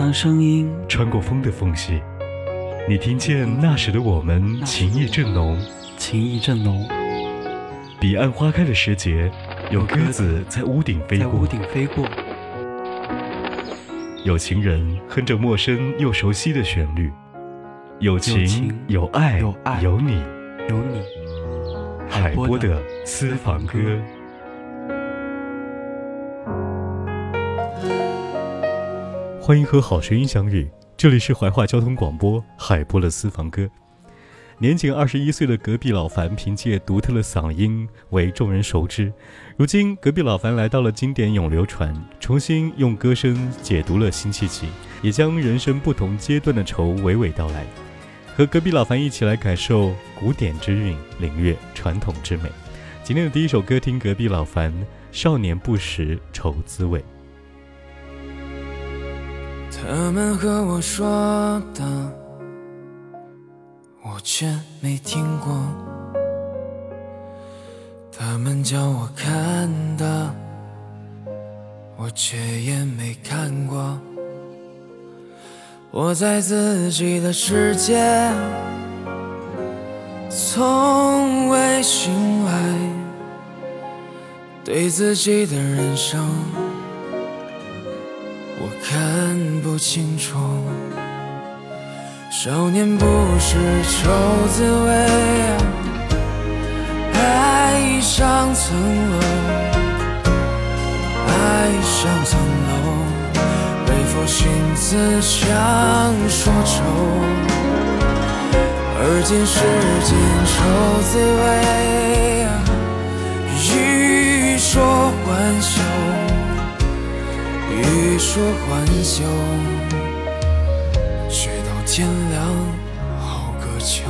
当声音穿过风的缝隙，你听见那时的我们情意正浓，情意正浓。彼岸花开的时节，有鸽子在屋顶飞过，在屋顶飞过。有情人哼着陌生又熟悉的旋律，有情有爱有爱有你，有你。海波的私房歌。欢迎和好声音相遇，这里是怀化交通广播海波的私房歌。年仅二十一岁的隔壁老樊，凭借独特的嗓音为众人熟知。如今，隔壁老樊来到了经典永流传，重新用歌声解读了辛弃疾，也将人生不同阶段的愁娓娓道来。和隔壁老樊一起来感受古典之韵，领略传统之美。今天的第一首歌，听隔壁老樊《少年不识愁滋味》。他们和我说的，我却没听过；他们叫我看的，我却也没看过。我在自己的世界，从未醒来，对自己的人生。看不清楚，少年不识愁滋味，爱上层楼，爱上层楼，为赋新词强说愁，而今世间愁滋味，欲说还休。欲说还休，直到天亮好个秋。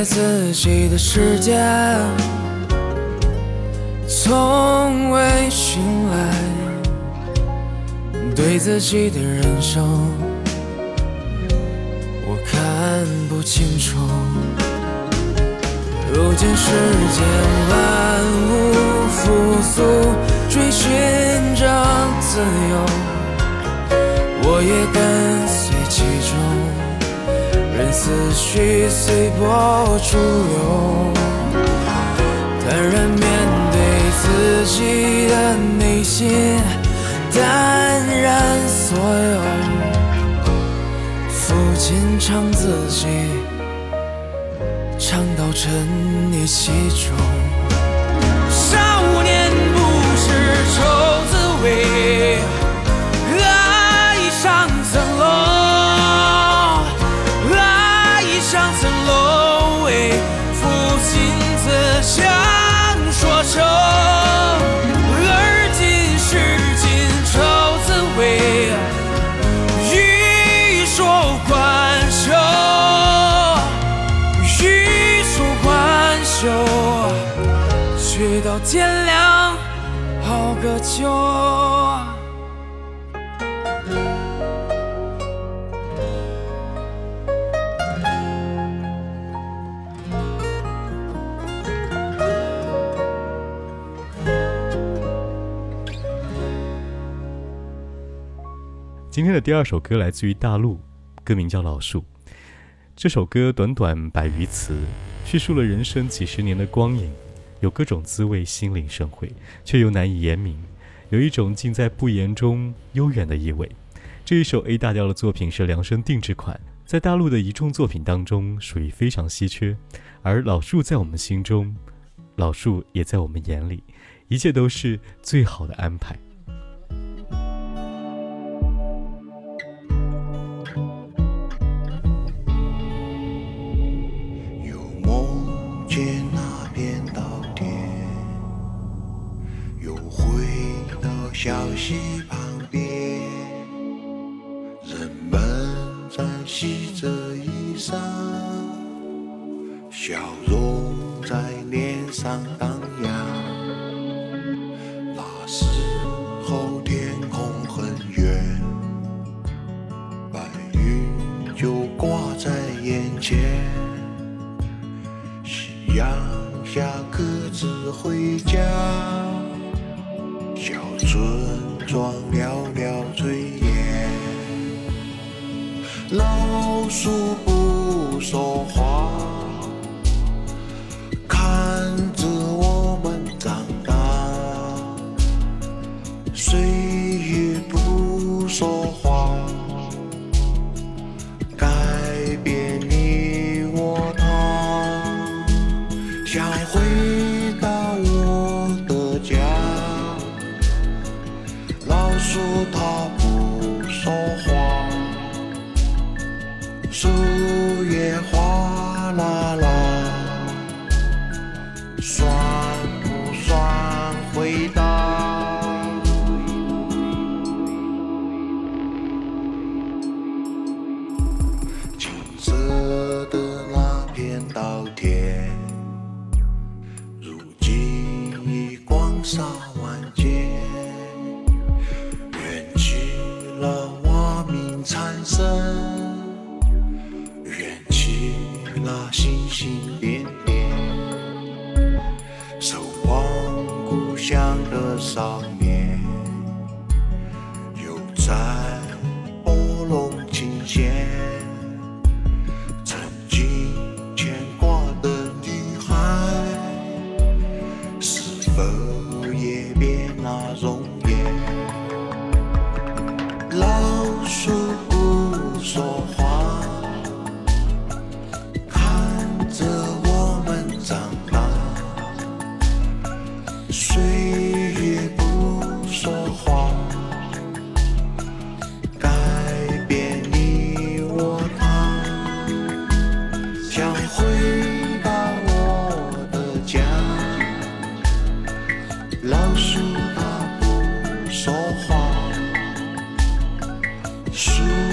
在自己的世界，从未醒来，对自己的人生，我看不清楚。如今世间万物复苏，追寻着自由，我也跟，思绪随波逐流，坦然面对自己的内心，淡然所有，抚琴唱自己。唱到沉溺其中，今天的第二首歌来自于大陆，歌名叫《老树》。这首歌短短百余词，叙述了人生几十年的光影，有各种滋味，心领神会，却又难以言明，有一种尽在不言中悠远的意味。这一首 A 大调的作品是量身定制款，在大陆的一众作品当中属于非常稀缺。而老树在我们心中，老树也在我们眼里，一切都是最好的安排。小溪村庄袅袅炊烟，老鼠不说话。Swan. 说。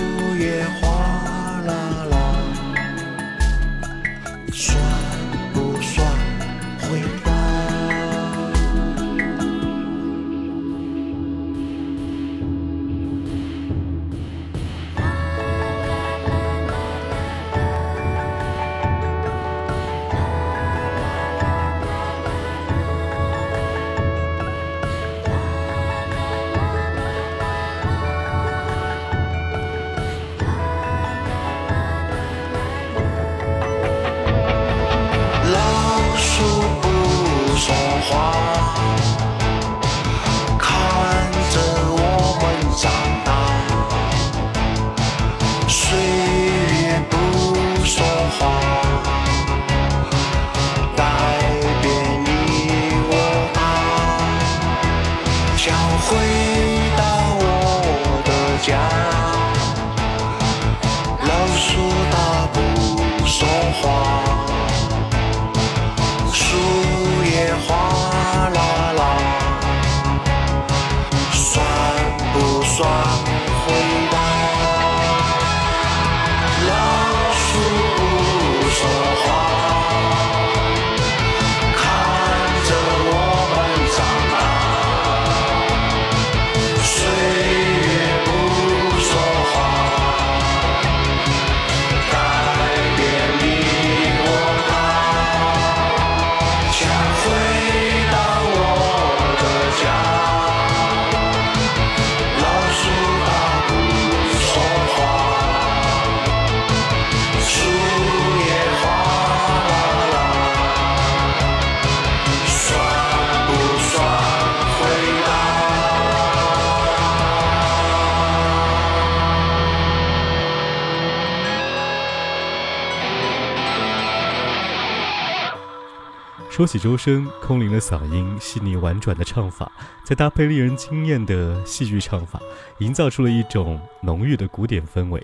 说起周深，空灵的嗓音、细腻婉转的唱法，再搭配令人惊艳的戏剧唱法，营造出了一种浓郁的古典氛围。《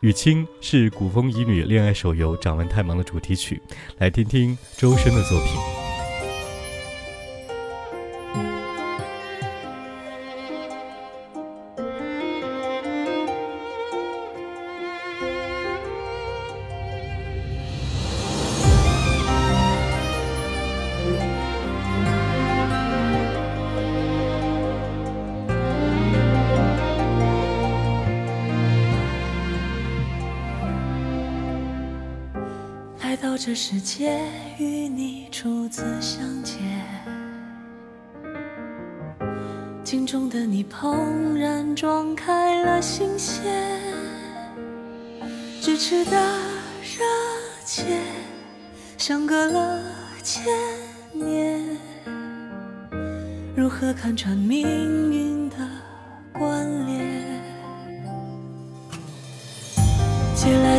雨清》是古风乙女恋爱手游《掌纹太忙》的主题曲，来听听周深的作品。这世界与你初次相见，镜中的你怦然撞开了心弦，咫尺的热切，相隔了千年，如何看穿命运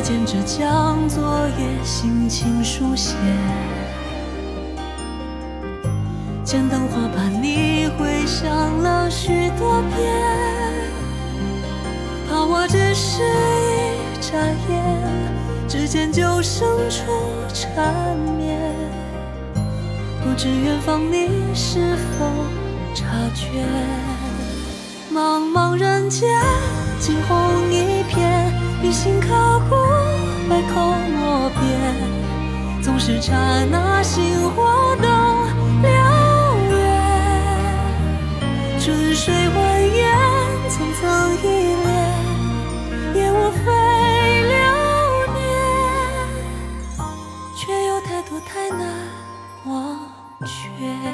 借来剪纸将昨夜心情书写，剪灯花把你回想了许多遍，怕我只是一眨眼，指尖就生出缠绵，不知远方你是否察觉？茫茫人间，惊鸿一瞥。铭心刻骨，百口莫辩，总是刹那心活动燎原。春水蜿蜒，层层依恋，也无非流年，却有太多太难忘却。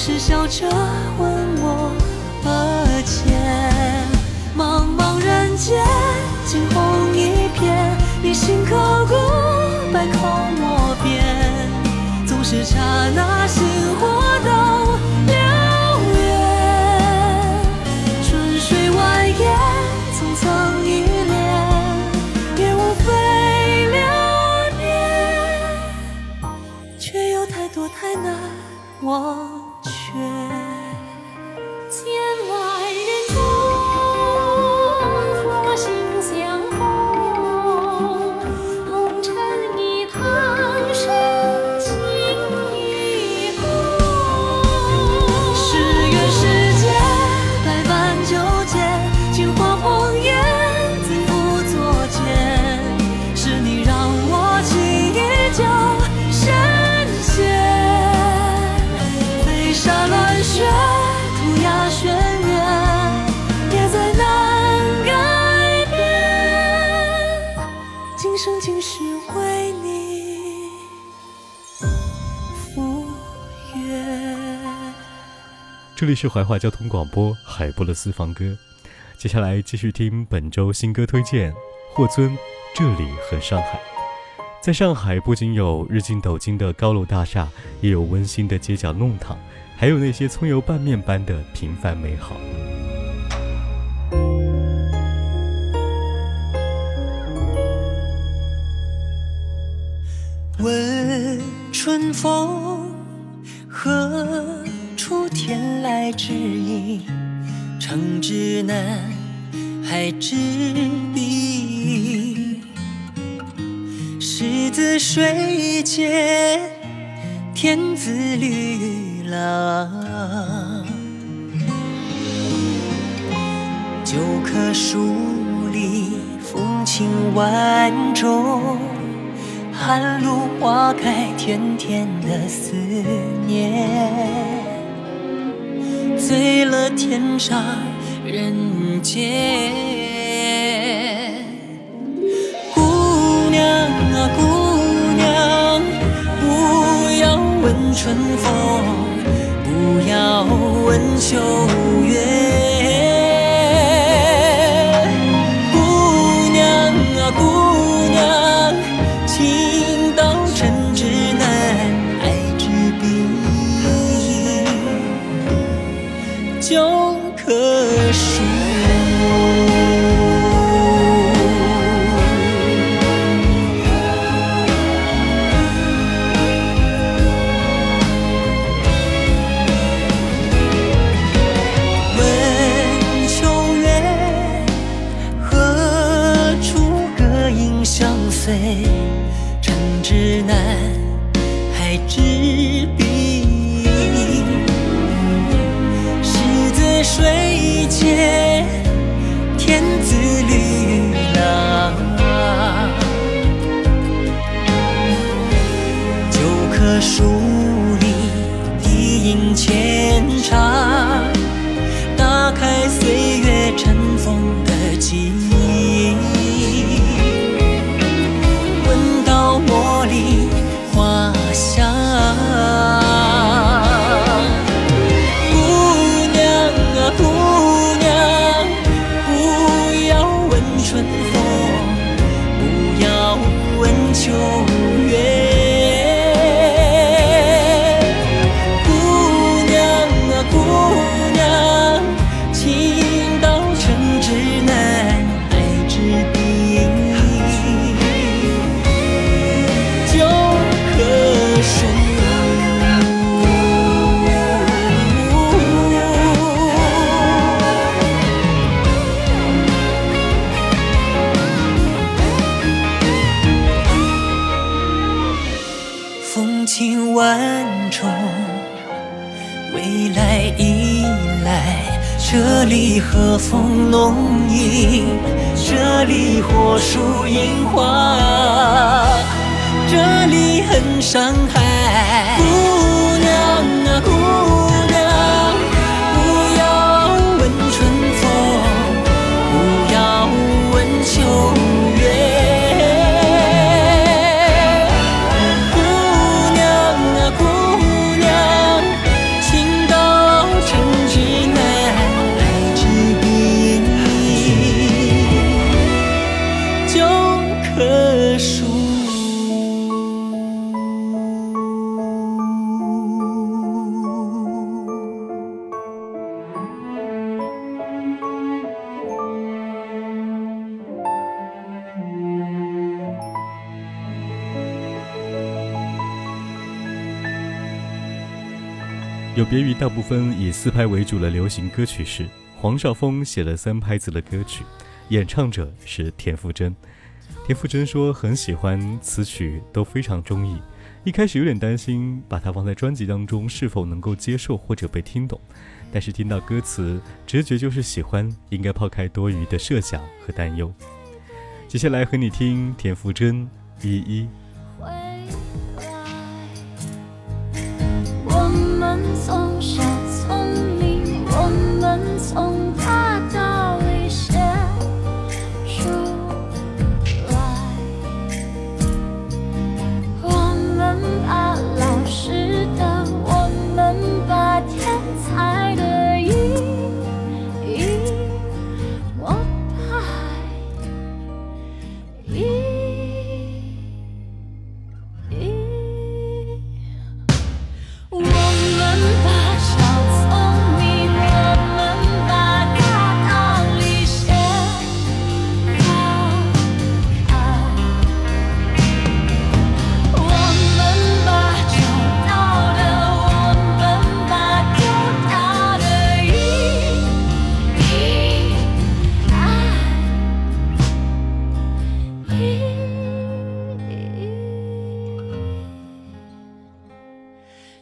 是笑着问我何解？茫茫人间，惊鸿一瞥，你心刻骨，百口莫辩，总是刹那心火都燎原。春水蜿蜒，层层依恋，也无非流年，却有太多太难忘里是怀化交通广播海波的私房歌，接下来继续听本周新歌推荐。霍尊，这里和上海，在上海不仅有日进斗金的高楼大厦，也有温馨的街角弄堂，还有那些葱油拌面般的平凡美好。问春风和。出天来指引，城之南，海之滨。狮子水间，天子绿郎。九棵树里，风情万种。寒露花开，甜甜的思念。醉了天上人间，姑娘啊姑娘，不要问春风，不要问秋月。风浓影，这里火树银花，这里很伤害。别于大部分以四拍为主的流行歌曲时，黄少峰写了三拍子的歌曲，演唱者是田馥甄。田馥甄说很喜欢词曲，都非常中意。一开始有点担心把它放在专辑当中是否能够接受或者被听懂，但是听到歌词，直觉就是喜欢，应该抛开多余的设想和担忧。接下来和你听田馥甄《一一》。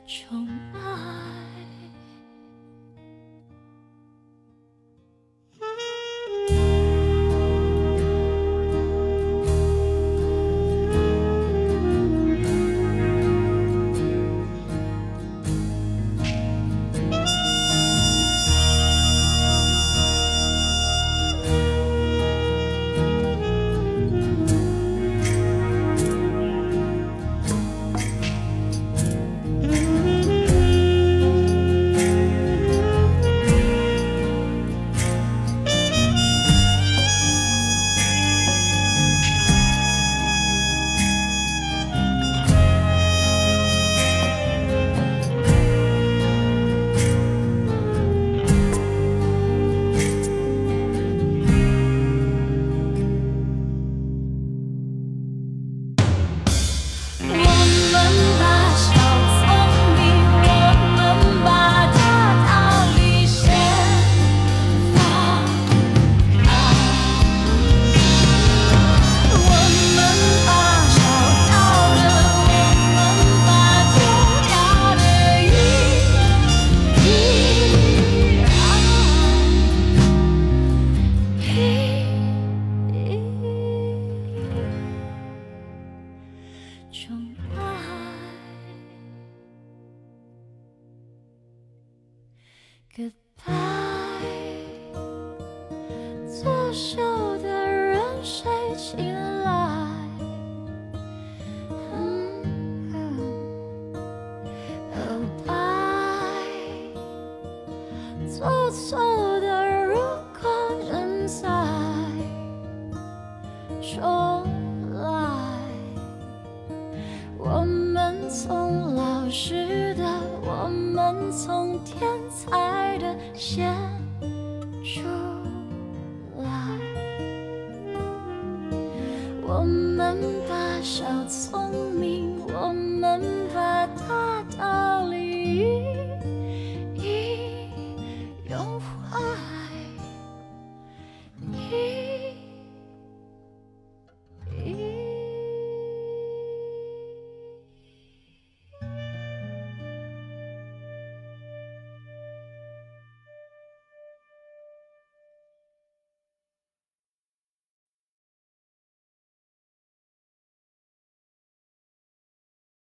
重。现出来。我们把小聪。